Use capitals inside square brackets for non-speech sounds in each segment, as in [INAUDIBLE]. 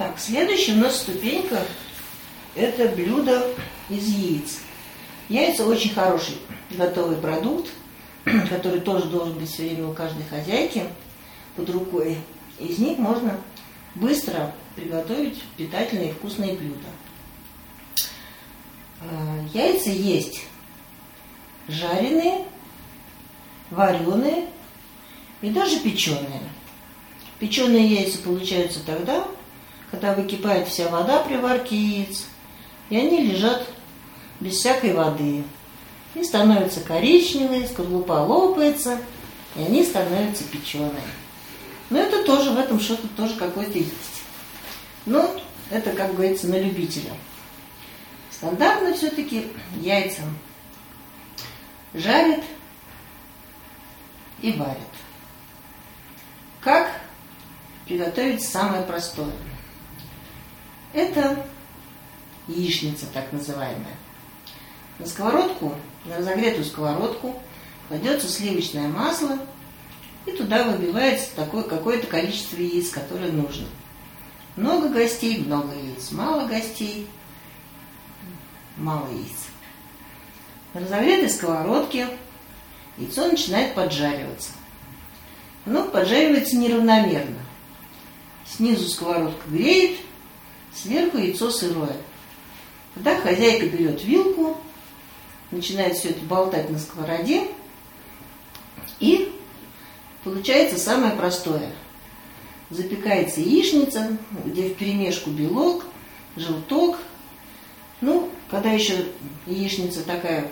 Так, следующая у нас ступенька – это блюдо из яиц. Яйца очень хороший готовый продукт, [CLEARS THROAT] который тоже должен быть все время у каждой хозяйки под рукой. Из них можно быстро приготовить питательные и вкусные блюда. А, яйца есть жареные, вареные и даже печеные. Печеные яйца получаются тогда, когда выкипает вся вода при варке яиц, и они лежат без всякой воды. И становятся коричневые, скорлупа лопается, и они становятся печеные. Но это тоже, в этом что-то тоже какое-то есть. Но это, как говорится, на любителя. Стандартно все-таки яйца жарят и варят. Как приготовить самое простое? Это яичница так называемая. На сковородку, на разогретую сковородку кладется сливочное масло и туда выбивается такое какое-то количество яиц, которое нужно. Много гостей, много яиц. Мало гостей, мало яиц. На разогретой сковородке яйцо начинает поджариваться. Оно поджаривается неравномерно. Снизу сковородка греет, сверху яйцо сырое. Тогда хозяйка берет вилку, начинает все это болтать на сковороде, и получается самое простое. Запекается яичница, где в перемешку белок, желток. Ну, когда еще яичница такая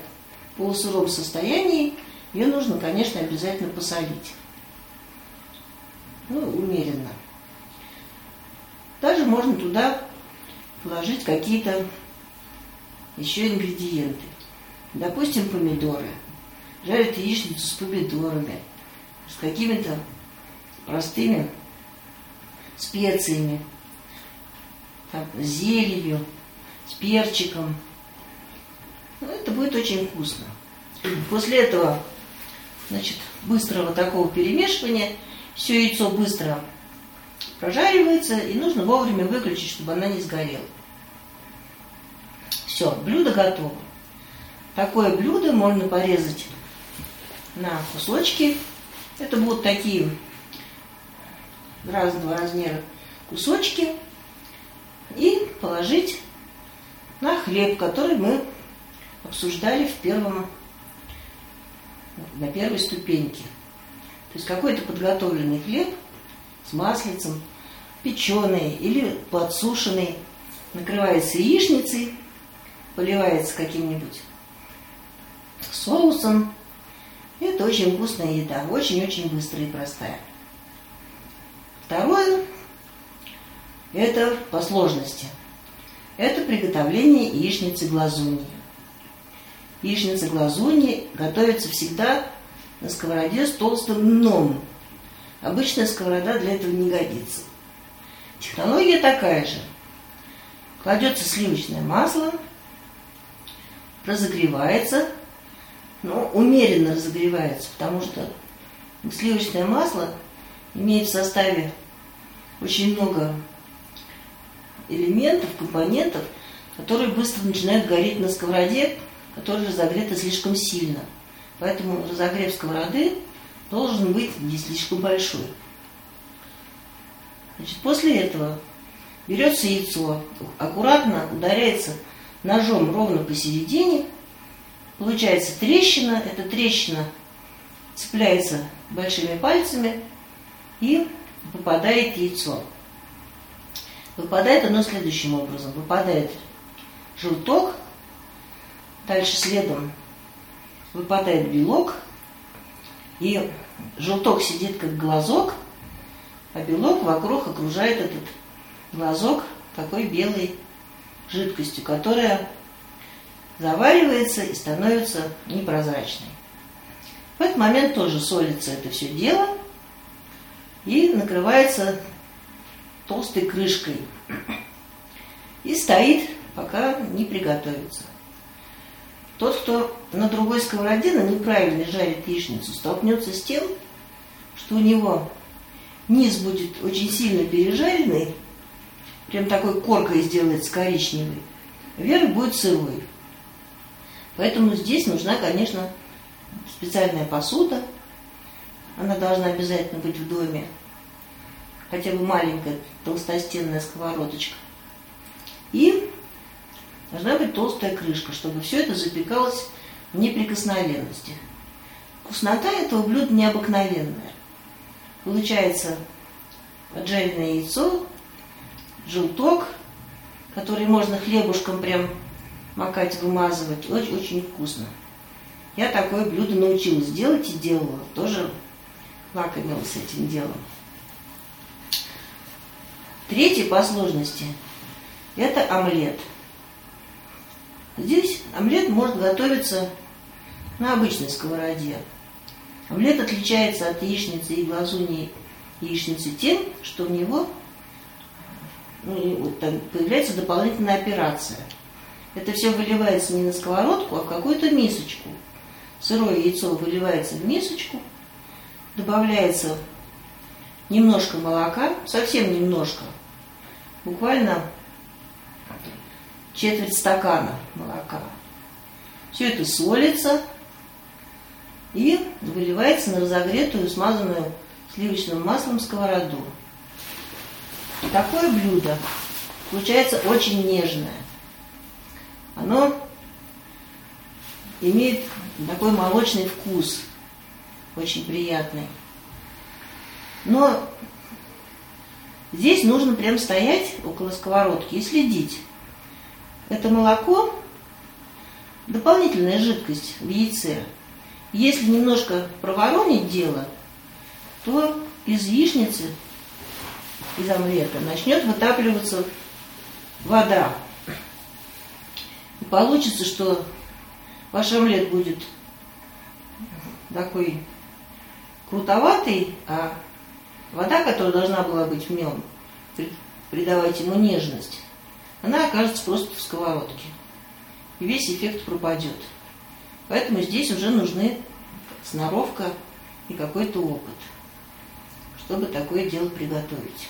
в полусыром состоянии, ее нужно, конечно, обязательно посолить. Ну, умеренно. Также можно туда положить какие-то еще ингредиенты. Допустим, помидоры. Жарят яичницу с помидорами, с какими-то простыми специями, так, с зеленью, с перчиком. Ну, это будет очень вкусно. После этого, значит, быстрого такого перемешивания, все яйцо быстро прожаривается, и нужно вовремя выключить, чтобы она не сгорела. Все, блюдо готово. Такое блюдо можно порезать на кусочки. Это будут такие разного размера кусочки. И положить на хлеб, который мы обсуждали в первом, на первой ступеньке. То есть какой-то подготовленный хлеб с маслицем, печеный или подсушенный, накрывается яичницей, поливается каким-нибудь соусом. Это очень вкусная еда, очень-очень быстрая и простая. Второе – это по сложности. Это приготовление яичницы глазуньи. Яичница глазуньи готовится всегда на сковороде с толстым дном. Обычная сковорода для этого не годится. Технология такая же. Кладется сливочное масло, разогревается но умеренно разогревается, потому что сливочное масло имеет в составе очень много элементов, компонентов, которые быстро начинают гореть на сковороде, которая разогрета слишком сильно. Поэтому разогрев сковороды должен быть не слишком большой. Значит, после этого берется яйцо, аккуратно ударяется ножом ровно посередине – Получается трещина, эта трещина цепляется большими пальцами и попадает яйцо. Выпадает оно следующим образом. Выпадает желток, дальше следом выпадает белок, и желток сидит как глазок, а белок вокруг окружает этот глазок такой белой жидкостью, которая заваривается и становится непрозрачной. В этот момент тоже солится это все дело и накрывается толстой крышкой. И стоит, пока не приготовится. Тот, кто на другой сковороде на неправильно жарит яичницу, столкнется с тем, что у него низ будет очень сильно пережаренный, прям такой коркой сделается коричневый, верх будет сырой. Поэтому здесь нужна, конечно, специальная посуда. Она должна обязательно быть в доме. Хотя бы маленькая толстостенная сковородочка. И должна быть толстая крышка, чтобы все это запекалось в неприкосновенности. Вкуснота этого блюда необыкновенная. Получается поджаренное яйцо, желток, который можно хлебушком прям макать, вымазывать. Очень, очень вкусно. Я такое блюдо научилась делать и делала. Тоже лакомилась этим делом. Третье по сложности – это омлет. Здесь омлет может готовиться на обычной сковороде. Омлет отличается от яичницы и глазуни яичницы тем, что у него ну, вот там появляется дополнительная операция. Это все выливается не на сковородку, а в какую-то мисочку. Сырое яйцо выливается в мисочку, добавляется немножко молока, совсем немножко, буквально четверть стакана молока. Все это солится и выливается на разогретую, смазанную сливочным маслом сковороду. Такое блюдо получается очень нежное. Оно имеет такой молочный вкус, очень приятный. Но здесь нужно прям стоять около сковородки и следить. Это молоко дополнительная жидкость в яйце. Если немножко проворонить дело, то из яичницы, из омлета начнет вытапливаться вода. И получится, что ваш омлет будет такой крутоватый, а вода, которая должна была быть в нем, придавать ему нежность, она окажется просто в сковородке. И весь эффект пропадет. Поэтому здесь уже нужны сноровка и какой-то опыт, чтобы такое дело приготовить.